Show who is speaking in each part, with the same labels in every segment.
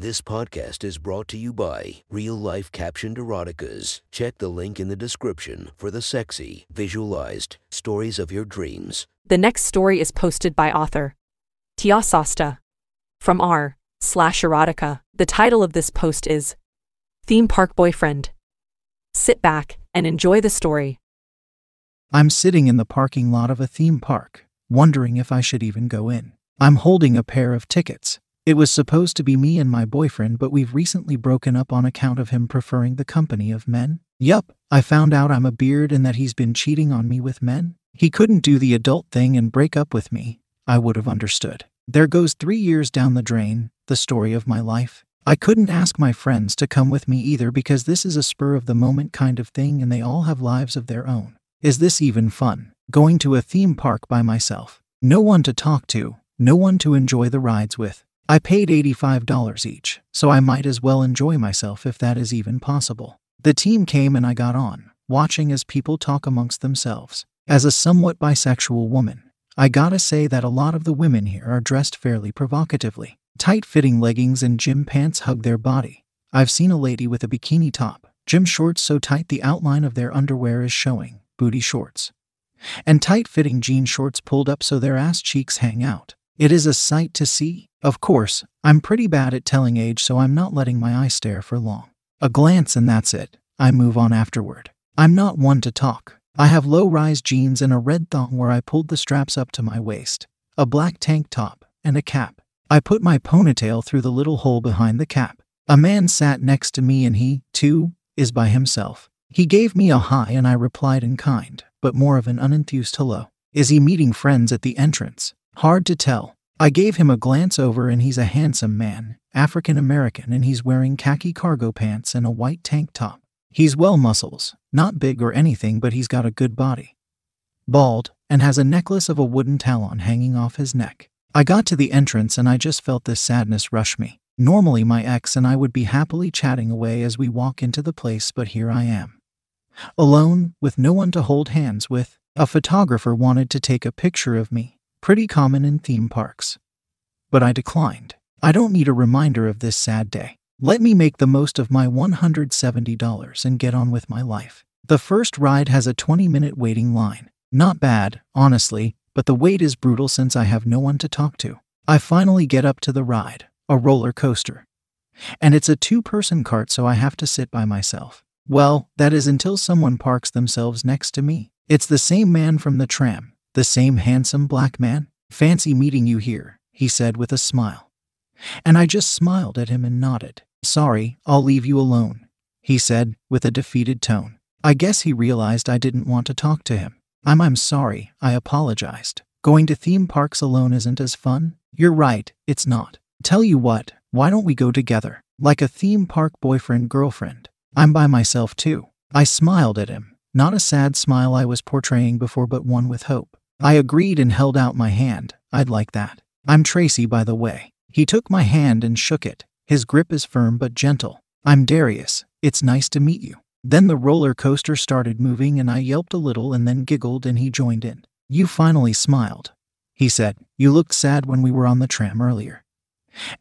Speaker 1: This podcast is brought to you by Real Life Captioned Eroticas. Check the link in the description for the sexy, visualized stories of your dreams.
Speaker 2: The next story is posted by author Tia Sosta from r slash erotica. The title of this post is Theme Park Boyfriend. Sit back and enjoy the story.
Speaker 3: I'm sitting in the parking lot of a theme park, wondering if I should even go in. I'm holding a pair of tickets. It was supposed to be me and my boyfriend, but we've recently broken up on account of him preferring the company of men. Yup, I found out I'm a beard and that he's been cheating on me with men. He couldn't do the adult thing and break up with me. I would have understood. There goes three years down the drain, the story of my life. I couldn't ask my friends to come with me either because this is a spur of the moment kind of thing and they all have lives of their own. Is this even fun? Going to a theme park by myself. No one to talk to, no one to enjoy the rides with. I paid $85 each, so I might as well enjoy myself if that is even possible. The team came and I got on, watching as people talk amongst themselves. As a somewhat bisexual woman, I gotta say that a lot of the women here are dressed fairly provocatively. Tight fitting leggings and gym pants hug their body. I've seen a lady with a bikini top, gym shorts so tight the outline of their underwear is showing, booty shorts. And tight fitting jean shorts pulled up so their ass cheeks hang out. It is a sight to see. Of course, I'm pretty bad at telling age, so I'm not letting my eyes stare for long. A glance and that's it. I move on afterward. I'm not one to talk. I have low rise jeans and a red thong where I pulled the straps up to my waist, a black tank top, and a cap. I put my ponytail through the little hole behind the cap. A man sat next to me and he, too, is by himself. He gave me a hi and I replied in kind, but more of an unenthused hello. Is he meeting friends at the entrance? Hard to tell. I gave him a glance over and he's a handsome man, African American, and he's wearing khaki cargo pants and a white tank top. He's well muscles, not big or anything, but he's got a good body. Bald, and has a necklace of a wooden talon hanging off his neck. I got to the entrance and I just felt this sadness rush me. Normally, my ex and I would be happily chatting away as we walk into the place, but here I am. Alone, with no one to hold hands with, a photographer wanted to take a picture of me, pretty common in theme parks. But I declined. I don't need a reminder of this sad day. Let me make the most of my $170 and get on with my life. The first ride has a 20 minute waiting line. Not bad, honestly, but the wait is brutal since I have no one to talk to. I finally get up to the ride, a roller coaster. And it's a two person cart, so I have to sit by myself. Well, that is until someone parks themselves next to me. It's the same man from the tram, the same handsome black man. Fancy meeting you here, he said with a smile. And I just smiled at him and nodded. Sorry, I'll leave you alone, he said with a defeated tone. I guess he realized I didn't want to talk to him. I'm I'm sorry, I apologized. Going to theme parks alone isn't as fun? You're right, it's not. Tell you what, why don't we go together? Like a theme park boyfriend girlfriend. I'm by myself too. I smiled at him, not a sad smile I was portraying before, but one with hope. I agreed and held out my hand. I'd like that. I'm Tracy, by the way. He took my hand and shook it. His grip is firm but gentle. I'm Darius. It's nice to meet you. Then the roller coaster started moving and I yelped a little and then giggled and he joined in. You finally smiled. He said, You looked sad when we were on the tram earlier.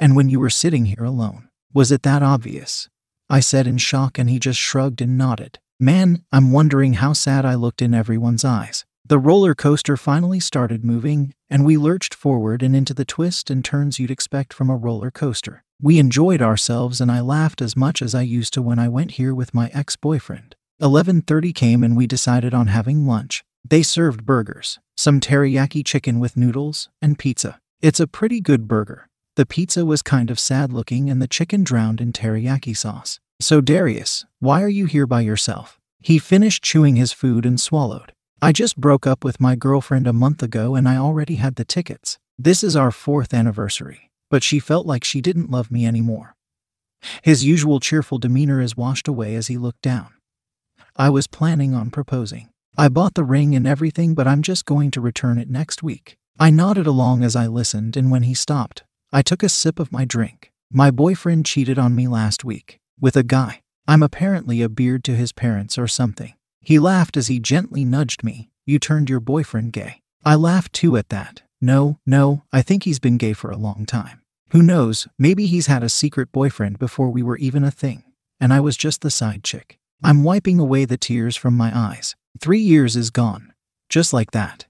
Speaker 3: And when you were sitting here alone. Was it that obvious? I said in shock and he just shrugged and nodded. Man, I'm wondering how sad I looked in everyone's eyes. The roller coaster finally started moving, and we lurched forward and into the twists and turns you'd expect from a roller coaster. We enjoyed ourselves and I laughed as much as I used to when I went here with my ex-boyfriend. 11:30 came and we decided on having lunch. They served burgers, some teriyaki chicken with noodles, and pizza. It's a pretty good burger. The pizza was kind of sad looking and the chicken drowned in teriyaki sauce. So, Darius, why are you here by yourself? He finished chewing his food and swallowed. I just broke up with my girlfriend a month ago and I already had the tickets. This is our fourth anniversary, but she felt like she didn't love me anymore. His usual cheerful demeanor is washed away as he looked down. I was planning on proposing. I bought the ring and everything, but I'm just going to return it next week. I nodded along as I listened, and when he stopped, I took a sip of my drink. My boyfriend cheated on me last week with a guy. I'm apparently a beard to his parents or something. He laughed as he gently nudged me. You turned your boyfriend gay. I laughed too at that. No, no, I think he's been gay for a long time. Who knows, maybe he's had a secret boyfriend before we were even a thing, and I was just the side chick. I'm wiping away the tears from my eyes. Three years is gone. Just like that.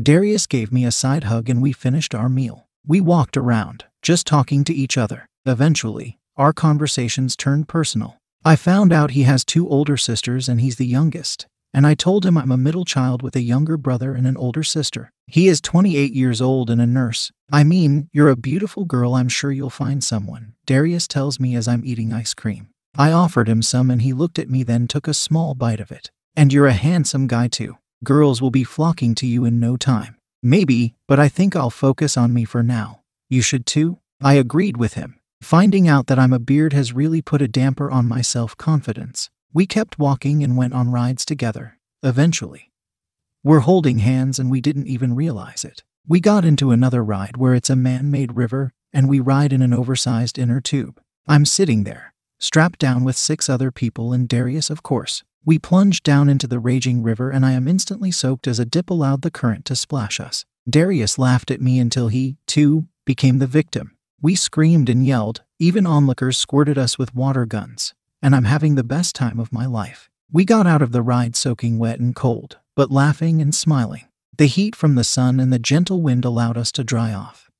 Speaker 3: Darius gave me a side hug and we finished our meal. We walked around, just talking to each other. Eventually, our conversations turned personal. I found out he has two older sisters and he's the youngest. And I told him I'm a middle child with a younger brother and an older sister. He is 28 years old and a nurse. I mean, you're a beautiful girl, I'm sure you'll find someone. Darius tells me as I'm eating ice cream. I offered him some and he looked at me, then took a small bite of it. And you're a handsome guy too. Girls will be flocking to you in no time. Maybe, but I think I'll focus on me for now. You should too? I agreed with him. Finding out that I'm a beard has really put a damper on my self confidence. We kept walking and went on rides together. Eventually, we're holding hands and we didn't even realize it. We got into another ride where it's a man made river and we ride in an oversized inner tube. I'm sitting there, strapped down with six other people and Darius, of course. We plunge down into the raging river and I am instantly soaked as a dip allowed the current to splash us. Darius laughed at me until he, too, became the victim. We screamed and yelled, even onlookers squirted us with water guns, and I'm having the best time of my life. We got out of the ride soaking wet and cold, but laughing and smiling. The heat from the sun and the gentle wind allowed us to dry off.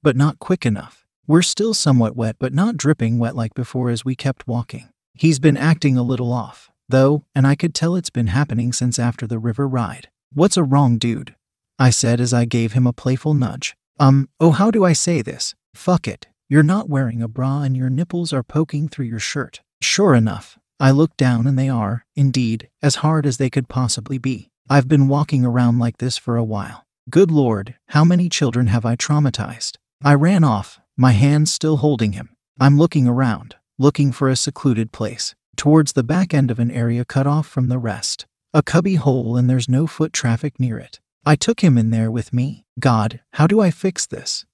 Speaker 3: But not quick enough. We're still somewhat wet, but not dripping wet like before as we kept walking. He's been acting a little off, though, and I could tell it's been happening since after the river ride. What's a wrong dude? I said as I gave him a playful nudge. Um, oh, how do I say this? Fuck it. You're not wearing a bra and your nipples are poking through your shirt. Sure enough, I look down and they are, indeed, as hard as they could possibly be. I've been walking around like this for a while. Good lord, how many children have I traumatized? I ran off, my hands still holding him. I'm looking around, looking for a secluded place, towards the back end of an area cut off from the rest. A cubby hole and there's no foot traffic near it. I took him in there with me. God, how do I fix this?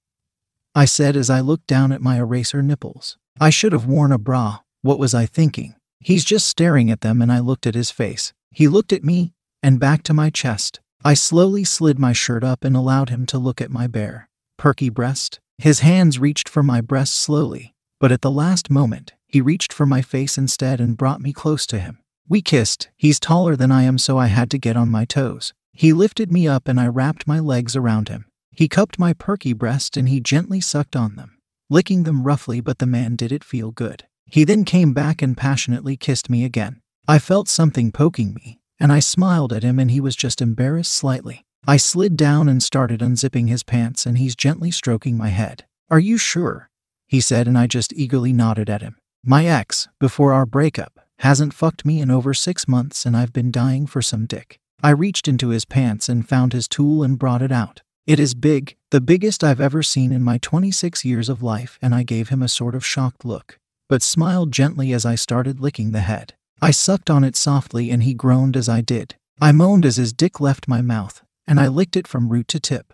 Speaker 3: I said as I looked down at my eraser nipples. I should have worn a bra. What was I thinking? He's just staring at them, and I looked at his face. He looked at me and back to my chest. I slowly slid my shirt up and allowed him to look at my bare, perky breast. His hands reached for my breast slowly, but at the last moment, he reached for my face instead and brought me close to him. We kissed. He's taller than I am, so I had to get on my toes. He lifted me up and I wrapped my legs around him. He cupped my perky breast and he gently sucked on them, licking them roughly, but the man did it feel good. He then came back and passionately kissed me again. I felt something poking me, and I smiled at him and he was just embarrassed slightly. I slid down and started unzipping his pants and he's gently stroking my head. Are you sure? He said and I just eagerly nodded at him. My ex, before our breakup, hasn't fucked me in over six months and I've been dying for some dick. I reached into his pants and found his tool and brought it out. It is big, the biggest I've ever seen in my 26 years of life, and I gave him a sort of shocked look, but smiled gently as I started licking the head. I sucked on it softly and he groaned as I did. I moaned as his dick left my mouth, and I licked it from root to tip.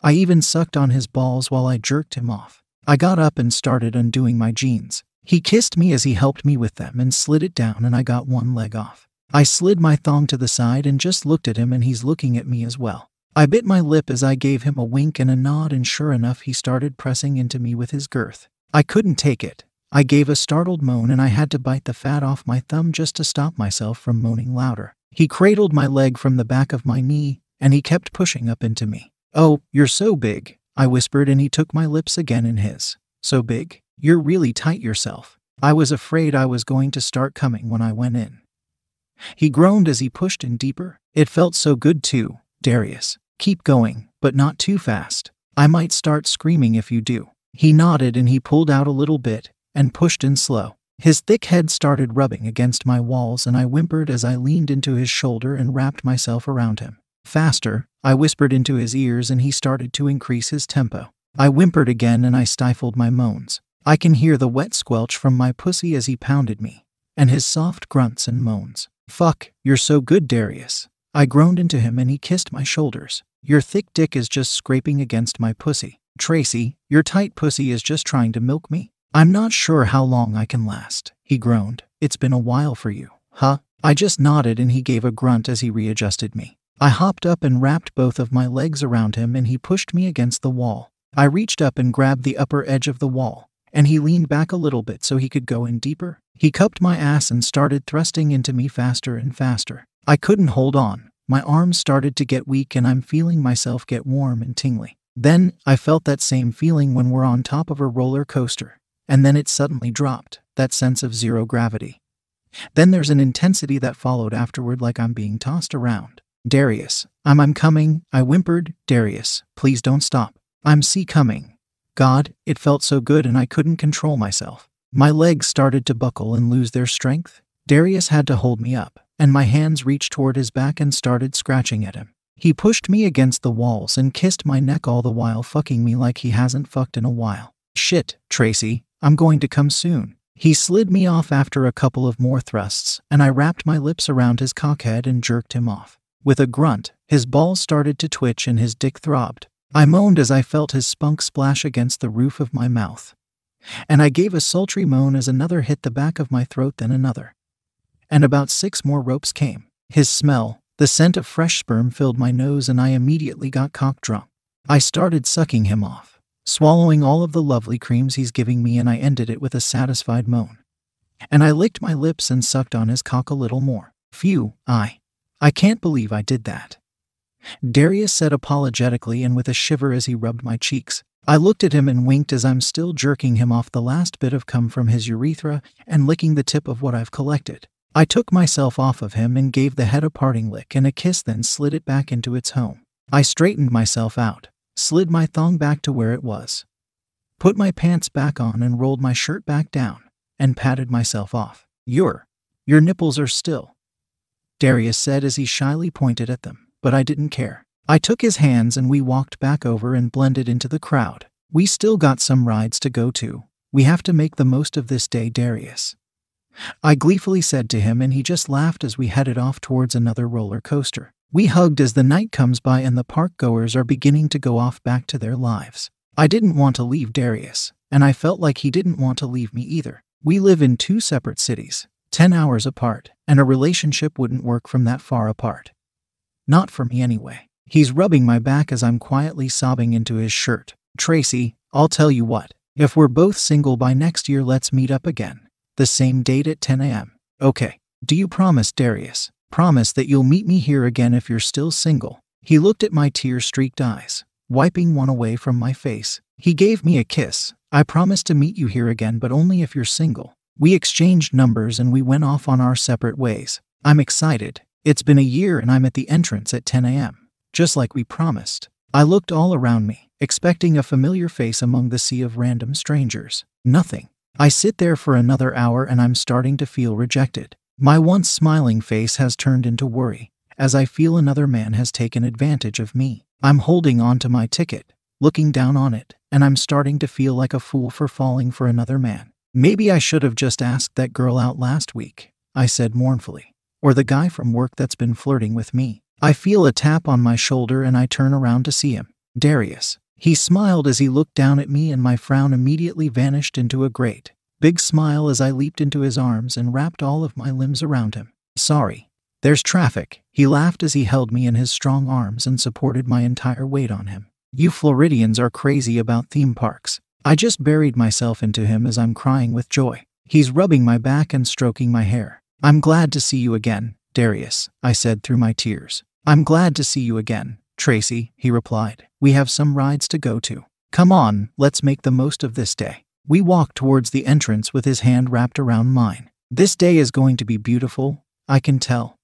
Speaker 3: I even sucked on his balls while I jerked him off. I got up and started undoing my jeans. He kissed me as he helped me with them and slid it down, and I got one leg off. I slid my thong to the side and just looked at him, and he's looking at me as well. I bit my lip as I gave him a wink and a nod, and sure enough, he started pressing into me with his girth. I couldn't take it. I gave a startled moan and I had to bite the fat off my thumb just to stop myself from moaning louder. He cradled my leg from the back of my knee, and he kept pushing up into me. Oh, you're so big, I whispered, and he took my lips again in his. So big? You're really tight yourself. I was afraid I was going to start coming when I went in. He groaned as he pushed in deeper. It felt so good too, Darius. Keep going, but not too fast. I might start screaming if you do. He nodded and he pulled out a little bit and pushed in slow. His thick head started rubbing against my walls, and I whimpered as I leaned into his shoulder and wrapped myself around him. Faster, I whispered into his ears, and he started to increase his tempo. I whimpered again and I stifled my moans. I can hear the wet squelch from my pussy as he pounded me, and his soft grunts and moans. Fuck, you're so good, Darius. I groaned into him and he kissed my shoulders. Your thick dick is just scraping against my pussy. Tracy, your tight pussy is just trying to milk me. I'm not sure how long I can last, he groaned. It's been a while for you, huh? I just nodded and he gave a grunt as he readjusted me. I hopped up and wrapped both of my legs around him and he pushed me against the wall. I reached up and grabbed the upper edge of the wall, and he leaned back a little bit so he could go in deeper. He cupped my ass and started thrusting into me faster and faster. I couldn't hold on. My arms started to get weak and I'm feeling myself get warm and tingly. Then I felt that same feeling when we're on top of a roller coaster, and then it suddenly dropped that sense of zero gravity. Then there's an intensity that followed afterward, like I'm being tossed around. Darius, I'm, I'm coming, I whimpered. Darius, please don't stop. I'm see coming. God, it felt so good and I couldn't control myself. My legs started to buckle and lose their strength. Darius had to hold me up, and my hands reached toward his back and started scratching at him. He pushed me against the walls and kissed my neck all the while fucking me like he hasn't fucked in a while. Shit, Tracy, I'm going to come soon. He slid me off after a couple of more thrusts, and I wrapped my lips around his cockhead and jerked him off. With a grunt, his balls started to twitch and his dick throbbed. I moaned as I felt his spunk splash against the roof of my mouth. And I gave a sultry moan as another hit the back of my throat, then another. And about six more ropes came. His smell, the scent of fresh sperm, filled my nose, and I immediately got cock drunk. I started sucking him off swallowing all of the lovely creams he's giving me, and I ended it with a satisfied moan. And I licked my lips and sucked on his cock a little more. Phew, I. I can't believe I did that. Darius said apologetically and with a shiver as he rubbed my cheeks. I looked at him and winked as I'm still jerking him off the last bit of cum from his urethra and licking the tip of what I've collected. I took myself off of him and gave the head a parting lick and a kiss, then slid it back into its home. I straightened myself out slid my thong back to where it was, put my pants back on and rolled my shirt back down, and patted myself off. Your, your nipples are still. Darius said as he shyly pointed at them, but I didn't care. I took his hands and we walked back over and blended into the crowd. We still got some rides to go to. We have to make the most of this day, Darius. I gleefully said to him, and he just laughed as we headed off towards another roller coaster. We hugged as the night comes by and the park goers are beginning to go off back to their lives. I didn't want to leave Darius, and I felt like he didn't want to leave me either. We live in two separate cities, 10 hours apart, and a relationship wouldn't work from that far apart. Not for me anyway. He's rubbing my back as I'm quietly sobbing into his shirt. Tracy, I'll tell you what. If we're both single by next year, let's meet up again. The same date at 10 a.m. Okay. Do you promise, Darius? Promise that you'll meet me here again if you're still single. He looked at my tear streaked eyes, wiping one away from my face. He gave me a kiss. I promise to meet you here again, but only if you're single. We exchanged numbers and we went off on our separate ways. I'm excited. It's been a year and I'm at the entrance at 10 a.m., just like we promised. I looked all around me, expecting a familiar face among the sea of random strangers. Nothing. I sit there for another hour and I'm starting to feel rejected. My once smiling face has turned into worry as I feel another man has taken advantage of me. I'm holding on to my ticket, looking down on it, and I'm starting to feel like a fool for falling for another man. Maybe I should have just asked that girl out last week, I said mournfully, or the guy from work that's been flirting with me. I feel a tap on my shoulder and I turn around to see him. Darius. He smiled as he looked down at me, and my frown immediately vanished into a great, big smile as I leaped into his arms and wrapped all of my limbs around him. Sorry. There's traffic. He laughed as he held me in his strong arms and supported my entire weight on him. You Floridians are crazy about theme parks. I just buried myself into him as I'm crying with joy. He's rubbing my back and stroking my hair. I'm glad to see you again, Darius, I said through my tears. I'm glad to see you again, Tracy, he replied. We have some rides to go to. Come on, let's make the most of this day. We walked towards the entrance with his hand wrapped around mine. This day is going to be beautiful, I can tell.